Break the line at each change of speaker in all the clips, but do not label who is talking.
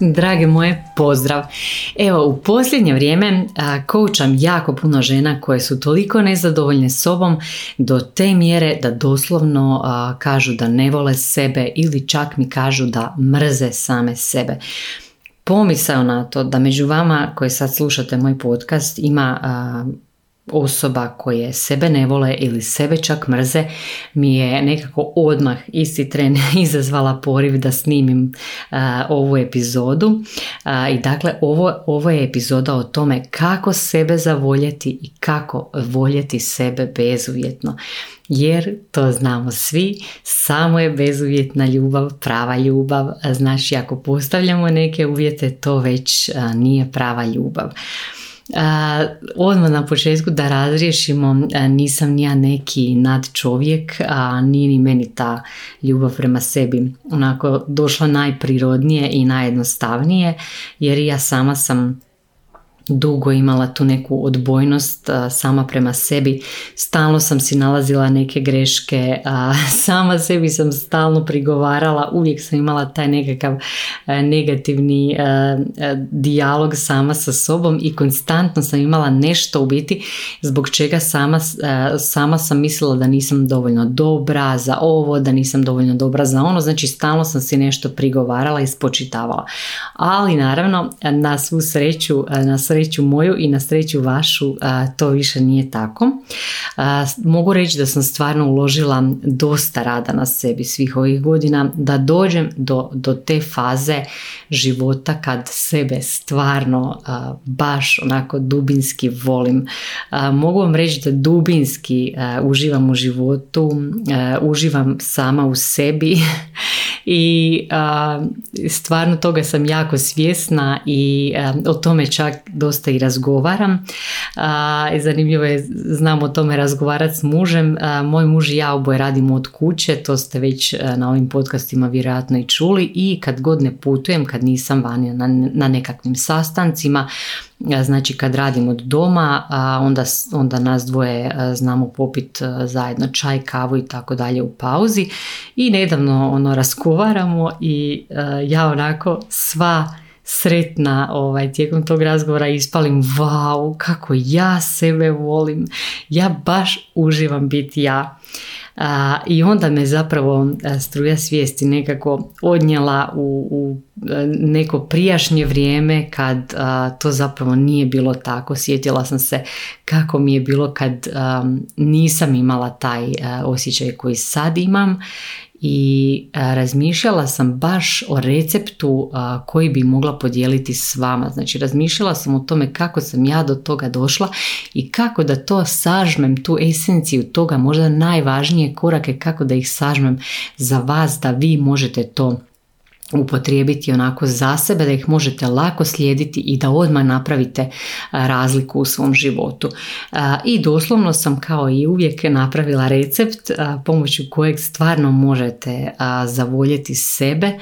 Drage moje, pozdrav. Evo, u posljednje vrijeme koučam jako puno žena koje su toliko nezadovoljne sobom do te mjere da doslovno kažu da ne vole sebe ili čak mi kažu da mrze same sebe. Pomisao na to da među vama koji sad slušate moj podcast ima osoba koje sebe ne vole ili sebe čak mrze mi je nekako odmah isti tren izazvala poriv da snimim ovu epizodu. I dakle ovo, ovo je epizoda o tome kako sebe zavoljeti i kako voljeti sebe bezuvjetno. Jer to znamo svi, samo je bezuvjetna ljubav, prava ljubav, znači ako postavljamo neke uvjete to već nije prava ljubav. Odmah na početku da razriješimo, nisam ni ja neki nad čovjek, a nije ni meni ta ljubav prema sebi onako došla najprirodnije i najjednostavnije, jer ja sama sam dugo imala tu neku odbojnost sama prema sebi. Stalno sam si nalazila neke greške, a sama sebi sam stalno prigovarala, uvijek sam imala taj nekakav negativni dijalog sama sa sobom i konstantno sam imala nešto u biti zbog čega sama, sama sam mislila da nisam dovoljno dobra za ovo, da nisam dovoljno dobra za ono, znači stalno sam si nešto prigovarala i spočitavala. Ali naravno na svu sreću, na sreću sreću moju i na sreću vašu to više nije tako. Mogu reći da sam stvarno uložila dosta rada na sebi svih ovih godina da dođem do, do te faze života kad sebe stvarno baš onako dubinski volim. Mogu vam reći da dubinski uživam u životu, uživam sama u sebi i stvarno toga sam jako svjesna i o tome čak dosta i razgovaram. A, zanimljivo je, znam o tome razgovarati s mužem. moj muž i ja oboje radimo od kuće, to ste već na ovim podcastima vjerojatno i čuli i kad god ne putujem, kad nisam vani na, na nekakvim sastancima, Znači kad radim od doma, onda, onda nas dvoje znamo popit zajedno čaj, kavu i tako dalje u pauzi. I nedavno ono razgovaramo i ja onako sva sretna ovaj, tijekom tog razgovora ispalim wow, kako ja sebe volim, ja baš uživam biti ja. I onda me zapravo struja svijesti nekako odnijela u, u neko prijašnje vrijeme kad to zapravo nije bilo tako. Sjetila sam se kako mi je bilo kad nisam imala taj osjećaj koji sad imam i razmišljala sam baš o receptu koji bi mogla podijeliti s vama. Znači razmišljala sam o tome kako sam ja do toga došla i kako da to sažmem, tu esenciju toga, možda najvažnije korake kako da ih sažmem za vas da vi možete to upotrijebiti onako za sebe, da ih možete lako slijediti i da odmah napravite razliku u svom životu. I doslovno sam kao i uvijek napravila recept pomoću kojeg stvarno možete zavoljeti sebe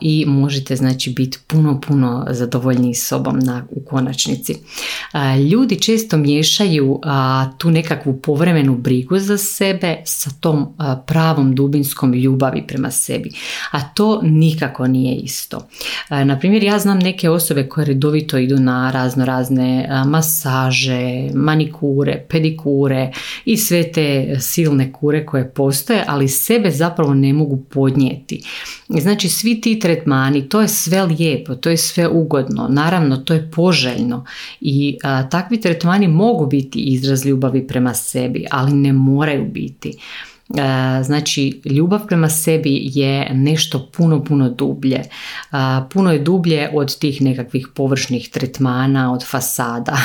i možete znači biti puno puno zadovoljniji sobom na, u konačnici. Ljudi često miješaju tu nekakvu povremenu brigu za sebe sa tom pravom dubinskom ljubavi prema sebi, a to nikako nije isto. Na primjer, ja znam neke osobe koje redovito idu na razno razne masaže, manikure, pedikure i sve te silne kure koje postoje, ali sebe zapravo ne mogu podnijeti. Znači, svi ti tretmani, to je sve lijepo, to je sve ugodno, naravno to je poželjno i takvi tretmani mogu biti izraz ljubavi prema sebi, ali ne moraju biti. Znači, ljubav prema sebi je nešto puno, puno dublje. Puno je dublje od tih nekakvih površnih tretmana, od fasada.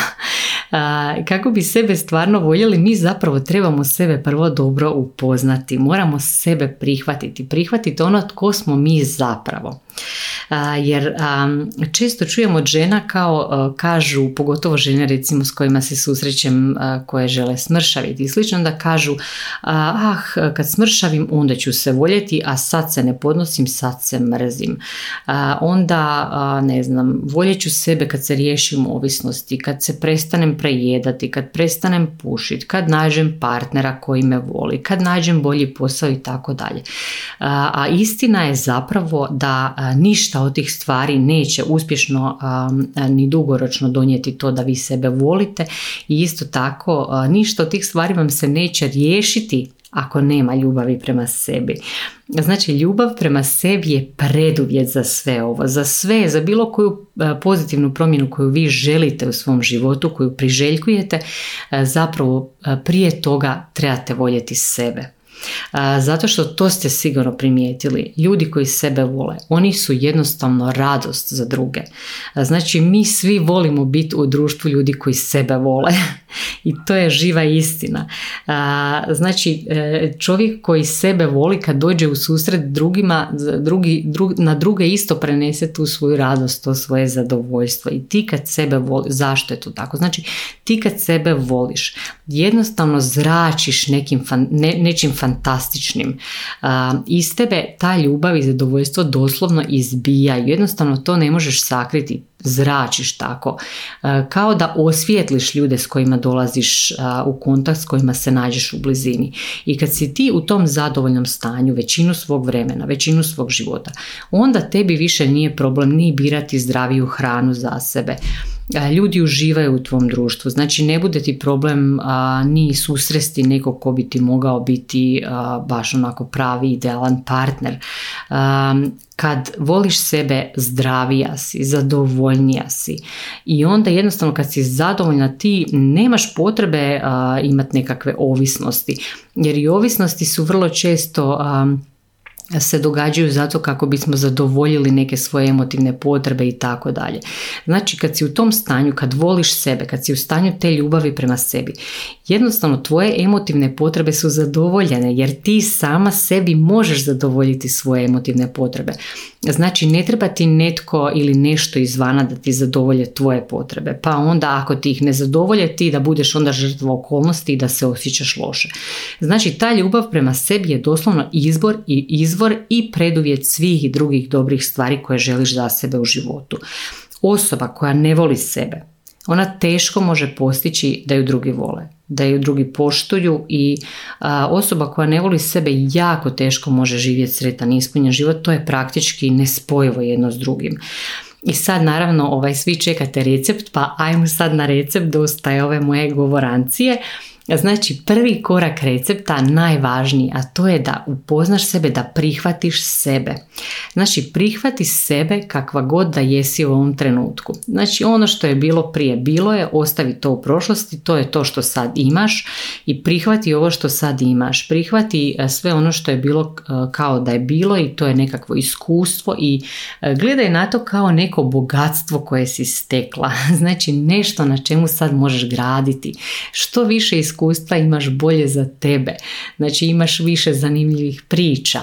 Kako bi sebe stvarno voljeli, mi zapravo trebamo sebe prvo dobro upoznati. Moramo sebe prihvatiti. Prihvatiti ono tko smo mi zapravo jer često čujemo od žena kao kažu, pogotovo žene recimo s kojima se susrećem koje žele smršaviti i slično da kažu ah kad smršavim onda ću se voljeti a sad se ne podnosim, sad se mrzim onda ne znam, voljet ću sebe kad se riješim ovisnosti, kad se prestanem prejedati, kad prestanem pušiti, kad nađem partnera koji me voli, kad nađem bolji posao i tako dalje. A istina je zapravo da ništa od tih stvari neće uspješno ni dugoročno donijeti to da vi sebe volite i isto tako ništa od tih stvari vam se neće riješiti ako nema ljubavi prema sebi. Znači ljubav prema sebi je preduvjet za sve ovo, za sve, za bilo koju pozitivnu promjenu koju vi želite u svom životu, koju priželjkujete, zapravo prije toga trebate voljeti sebe. Zato što to ste sigurno primijetili. Ljudi koji sebe vole, oni su jednostavno radost za druge. Znači mi svi volimo biti u društvu ljudi koji sebe vole. I to je živa istina. Znači e, čovjek koji sebe voli kad dođe u susret drugima, drugi, na druge isto prenese tu svoju radost, to svoje zadovoljstvo. I ti kad sebe voli, zašto je to tako? Znači ti kad sebe voliš, jednostavno zračiš nekim ne, nečim fantastičnim. Iz tebe ta ljubav i zadovoljstvo doslovno izbijaju. Jednostavno to ne možeš sakriti zračiš tako, kao da osvijetliš ljude s kojima dolaziš u kontakt, s kojima se nađeš u blizini. I kad si ti u tom zadovoljnom stanju većinu svog vremena, većinu svog života, onda tebi više nije problem ni birati zdraviju hranu za sebe, ljudi uživaju u tvom društvu. Znači ne bude ti problem ni susresti nekog ko bi ti mogao biti baš onako pravi idealan partner. kad voliš sebe zdravija si, zadovoljnija si i onda jednostavno kad si zadovoljna ti nemaš potrebe imati nekakve ovisnosti jer i ovisnosti su vrlo često se događaju zato kako bismo zadovoljili neke svoje emotivne potrebe i tako dalje. Znači kad si u tom stanju, kad voliš sebe, kad si u stanju te ljubavi prema sebi, jednostavno tvoje emotivne potrebe su zadovoljene jer ti sama sebi možeš zadovoljiti svoje emotivne potrebe. Znači ne treba ti netko ili nešto izvana da ti zadovolje tvoje potrebe. Pa onda ako ti ih ne zadovolje ti da budeš onda žrtva okolnosti i da se osjećaš loše. Znači ta ljubav prema sebi je doslovno izbor i izvor i preduvjet svih drugih dobrih stvari koje želiš za sebe u životu. Osoba koja ne voli sebe, ona teško može postići da ju drugi vole, da ju drugi poštuju i osoba koja ne voli sebe jako teško može živjeti sretan i ispunjen život, to je praktički nespojivo jedno s drugim. I sad naravno ovaj, svi čekate recept, pa ajmo sad na recept, dosta je ove moje govorancije. Znači prvi korak recepta najvažniji, a to je da upoznaš sebe, da prihvatiš sebe. Znači prihvati sebe kakva god da jesi u ovom trenutku. Znači ono što je bilo prije bilo je, ostavi to u prošlosti, to je to što sad imaš i prihvati ovo što sad imaš. Prihvati e, sve ono što je bilo e, kao da je bilo i to je nekakvo iskustvo i e, gledaj na to kao neko bogatstvo koje si stekla. Znači nešto na čemu sad možeš graditi. Što više iskustva iskustva imaš bolje za tebe. Znači imaš više zanimljivih priča.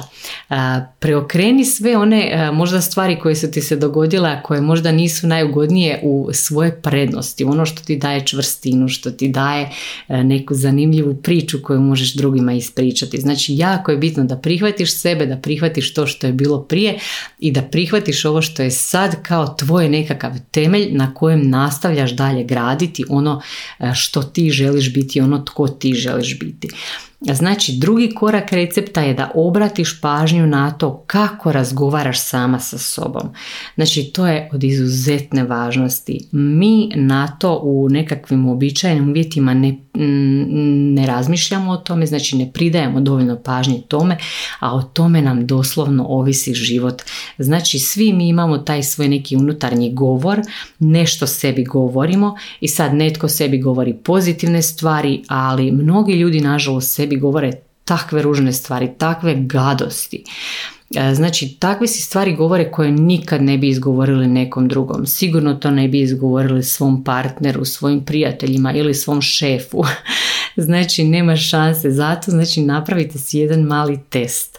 Preokreni sve one možda stvari koje su ti se dogodile, koje možda nisu najugodnije u svoje prednosti. Ono što ti daje čvrstinu, što ti daje neku zanimljivu priču koju možeš drugima ispričati. Znači jako je bitno da prihvatiš sebe, da prihvatiš to što je bilo prije i da prihvatiš ovo što je sad kao tvoj nekakav temelj na kojem nastavljaš dalje graditi ono što ti želiš biti, ono tko ti želiš biti. Znači, drugi korak recepta je da obratiš pažnju na to kako razgovaraš sama sa sobom. Znači, to je od izuzetne važnosti. Mi na to u nekakvim običajnim uvjetima ne, ne razmišljamo o tome, znači ne pridajemo dovoljno pažnje tome, a o tome nam doslovno ovisi život. Znači, svi mi imamo taj svoj neki unutarnji govor, nešto sebi govorimo i sad netko sebi govori pozitivne stvari, ali mnogi ljudi nažalost sebi govore takve ružne stvari, takve gadosti. E, znači, takve si stvari govore koje nikad ne bi izgovorili nekom drugom. Sigurno to ne bi izgovorili svom partneru, svojim prijateljima ili svom šefu. znači, nema šanse. Zato, znači, napravite si jedan mali test.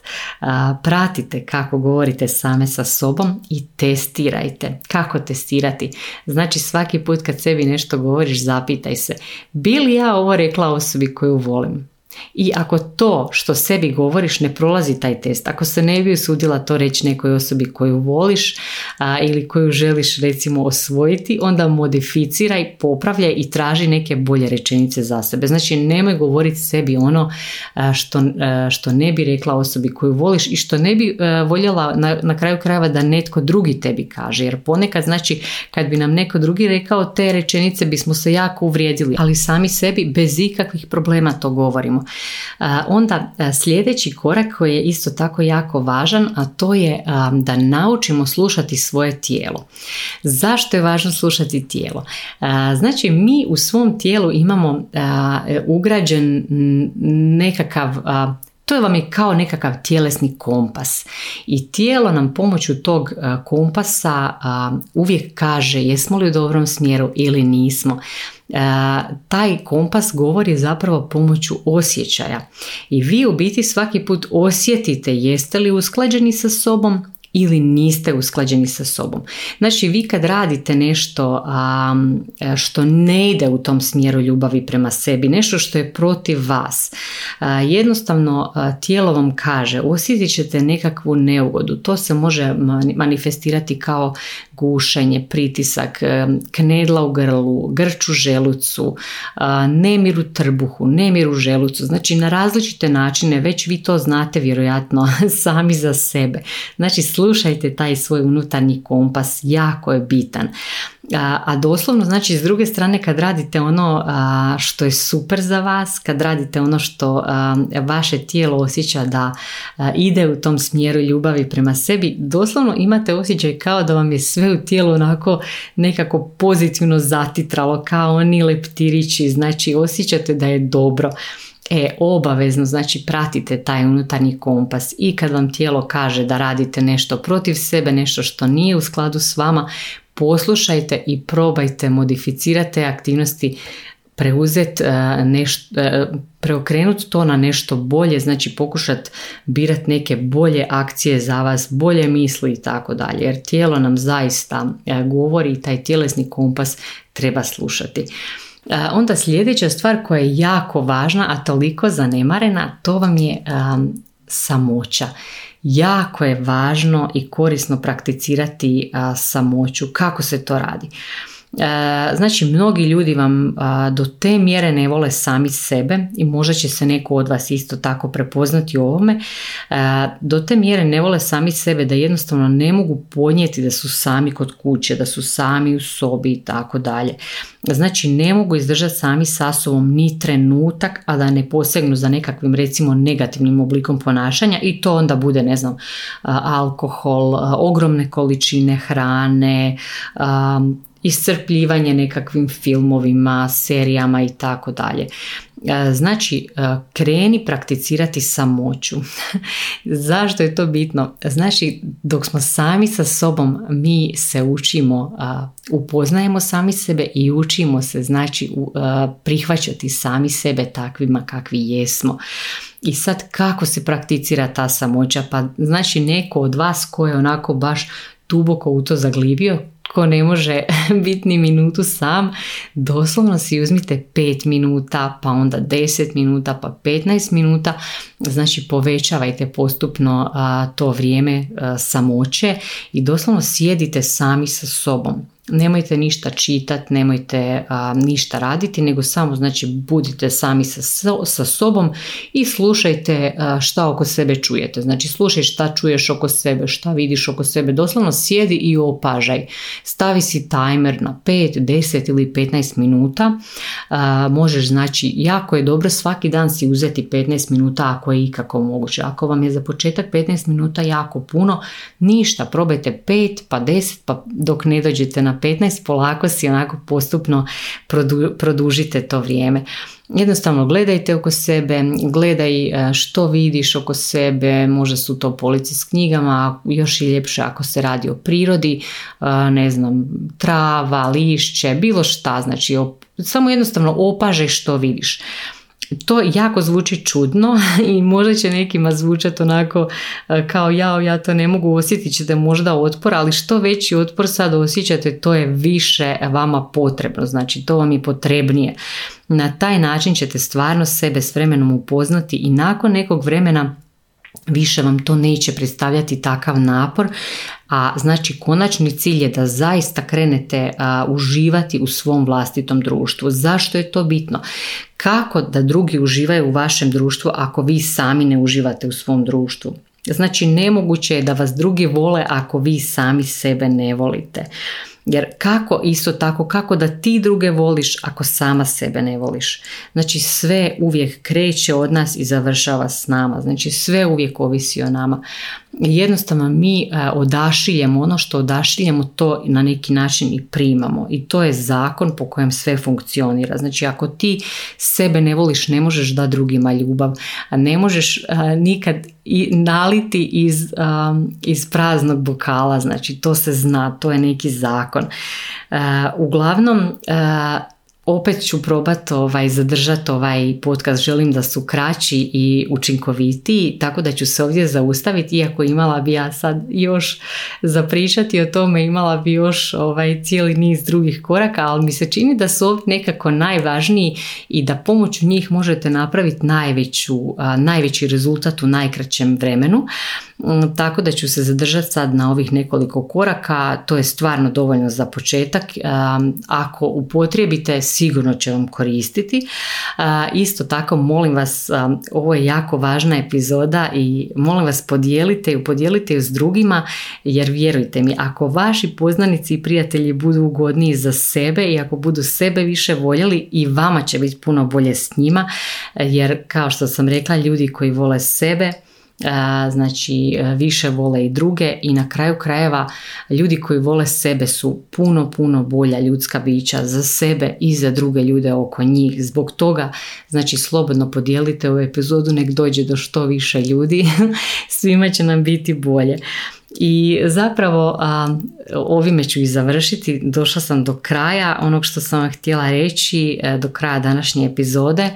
Pratite kako govorite same sa sobom i testirajte. Kako testirati? Znači, svaki put kad sebi nešto govoriš, zapitaj se. Bi li ja ovo rekla osobi koju volim? I ako to što sebi govoriš ne prolazi taj test, ako se ne bi usudila to reći nekoj osobi koju voliš a, ili koju želiš recimo osvojiti, onda modificiraj, popravljaj i traži neke bolje rečenice za sebe. Znači nemoj govoriti sebi ono što, što ne bi rekla osobi koju voliš i što ne bi voljela na, na kraju krajeva da netko drugi tebi kaže. Jer ponekad znači kad bi nam neko drugi rekao te rečenice bismo se jako uvrijedili, ali sami sebi bez ikakvih problema to govorimo. Onda sljedeći korak koji je isto tako jako važan, a to je da naučimo slušati svoje tijelo. Zašto je važno slušati tijelo? Znači mi u svom tijelu imamo ugrađen nekakav to vam je kao nekakav tjelesni kompas i tijelo nam pomoću tog kompasa uvijek kaže jesmo li u dobrom smjeru ili nismo. Taj kompas govori zapravo pomoću osjećaja i vi u biti svaki put osjetite jeste li usklađeni sa sobom ili niste usklađeni sa sobom. Znači vi kad radite nešto što ne ide u tom smjeru ljubavi prema sebi, nešto što je protiv vas, jednostavno tijelo vam kaže osjetit ćete nekakvu neugodu. To se može manifestirati kao gušenje, pritisak, knedla u grlu, grč u želucu, nemir u trbuhu, nemir u želucu. Znači na različite načine, već vi to znate vjerojatno sami za sebe. Znači slušajte taj svoj unutarnji kompas, jako je bitan. A, a doslovno znači s druge strane kad radite ono što je super za vas, kad radite ono što vaše tijelo osjeća da ide u tom smjeru ljubavi prema sebi, doslovno imate osjećaj kao da vam je sve u tijelu onako nekako pozitivno zatitralo, kao oni leptirići, znači osjećate da je dobro. E, obavezno, znači pratite taj unutarnji kompas i kad vam tijelo kaže da radite nešto protiv sebe, nešto što nije u skladu s vama, poslušajte i probajte modificirati te aktivnosti preuzeti e, nešto, e, preokrenuti to na nešto bolje, znači pokušati birati neke bolje akcije za vas, bolje misli i tako dalje, jer tijelo nam zaista e, govori i taj tjelesni kompas treba slušati. Onda sljedeća stvar koja je jako važna, a toliko zanemarena, to vam je samoća. Jako je važno i korisno prakticirati samoću. Kako se to radi? E, znači, mnogi ljudi vam do te mjere ne vole sami sebe i možda će se neko od vas isto tako prepoznati u ovome. E, do te mjere ne vole sami sebe da jednostavno ne mogu podnijeti da su sami kod kuće, da su sami u sobi i tako dalje. Znači, ne mogu izdržati sami sa sobom ni trenutak, a da ne posegnu za nekakvim recimo negativnim oblikom ponašanja i to onda bude, ne znam, alkohol, ogromne količine hrane, iscrpljivanje nekakvim filmovima, serijama i tako dalje. E, znači, e, kreni prakticirati samoću. Zašto je to bitno? Znači, dok smo sami sa sobom, mi se učimo, upoznajemo sami sebe i učimo se, znači, prihvaćati sami sebe takvima kakvi jesmo. I sad kako se prakticira ta samoća? Pa znači neko od vas ko je onako baš duboko u to zaglibio, ko ne može biti ni minutu sam, doslovno si uzmite 5 minuta, pa onda 10 minuta, pa 15 minuta, znači povećavajte postupno to vrijeme samoće i doslovno sjedite sami sa sobom nemojte ništa čitati, nemojte ništa raditi, nego samo znači budite sami sa, sa sobom i slušajte šta oko sebe čujete. Znači slušaj šta čuješ oko sebe, šta vidiš oko sebe, doslovno sjedi i opažaj. Stavi si timer na 5, 10 ili 15 minuta. možeš znači, jako je dobro svaki dan si uzeti 15 minuta ako je ikako moguće. Ako vam je za početak 15 minuta jako puno, ništa, probajte 5 pa 10 pa dok ne dođete na 15, polako si onako postupno produžite to vrijeme. Jednostavno gledajte oko sebe, gledaj e, što vidiš oko sebe, možda su to polici s knjigama, još i ljepše ako se radi o prirodi, e, ne znam, trava, lišće, bilo šta, znači samo jednostavno opažaj što vidiš. To jako zvuči čudno i možda će nekima zvučati onako e, kao ja, ja to ne mogu osjetiti ćete možda otpor, ali što veći otpor sad osjećate to je više vama potrebno, znači to vam je potrebnije. Na taj način ćete stvarno sebe s vremenom upoznati i nakon nekog vremena više vam to neće predstavljati takav napor, a znači konačni cilj je da zaista krenete uživati u svom vlastitom društvu. Zašto je to bitno? Kako da drugi uživaju u vašem društvu ako vi sami ne uživate u svom društvu? Znači nemoguće je da vas drugi vole ako vi sami sebe ne volite. Jer kako isto tako, kako da ti druge voliš ako sama sebe ne voliš. Znači sve uvijek kreće od nas i završava s nama. Znači sve uvijek ovisi o nama jednostavno mi e, odašiljemo ono što odašiljemo to na neki način i primamo. I to je zakon po kojem sve funkcionira. Znači ako ti sebe ne voliš ne možeš da drugima ljubav ne možeš e, nikad naliti iz, iz praznog bokala. Znači to se zna to je neki zakon. E, uglavnom opet ću probati ovaj, zadržati ovaj podcast, želim da su kraći i učinkovitiji, tako da ću se ovdje zaustaviti, iako imala bi ja sad još zapričati o tome, imala bi još ovaj, cijeli niz drugih koraka, ali mi se čini da su ovdje nekako najvažniji i da pomoću njih možete napraviti najveću, najveći rezultat u najkraćem vremenu. Mm, tako da ću se zadržati sad na ovih nekoliko koraka, to je stvarno dovoljno za početak. Ako upotrijebite, sigurno će vam koristiti. Isto tako, molim vas, ovo je jako važna epizoda i molim vas podijelite ju, podijelite ju s drugima, jer vjerujte mi, ako vaši poznanici i prijatelji budu ugodniji za sebe i ako budu sebe više voljeli, i vama će biti puno bolje s njima, jer kao što sam rekla, ljudi koji vole sebe, znači više vole i druge i na kraju krajeva ljudi koji vole sebe su puno, puno bolja ljudska bića za sebe i za druge ljude oko njih. Zbog toga, znači slobodno podijelite ovu epizodu, nek dođe do što više ljudi, svima će nam biti bolje. I zapravo ovime ću i završiti. Došla sam do kraja onog što sam vam htjela reći e, do kraja današnje epizode.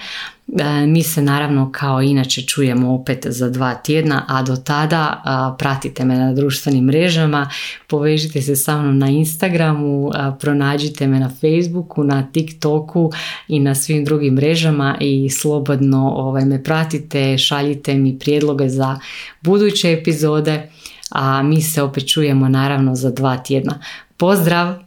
E, mi se naravno kao inače čujemo opet za dva tjedna, a do tada pratite me na društvenim mrežama, povežite se sa mnom na Instagramu, pronađite me na Facebooku, na TikToku i na svim drugim mrežama i slobodno ovaj, me pratite, šaljite mi prijedloge za buduće epizode, a mi se opet čujemo naravno za dva tjedna. Pozdrav!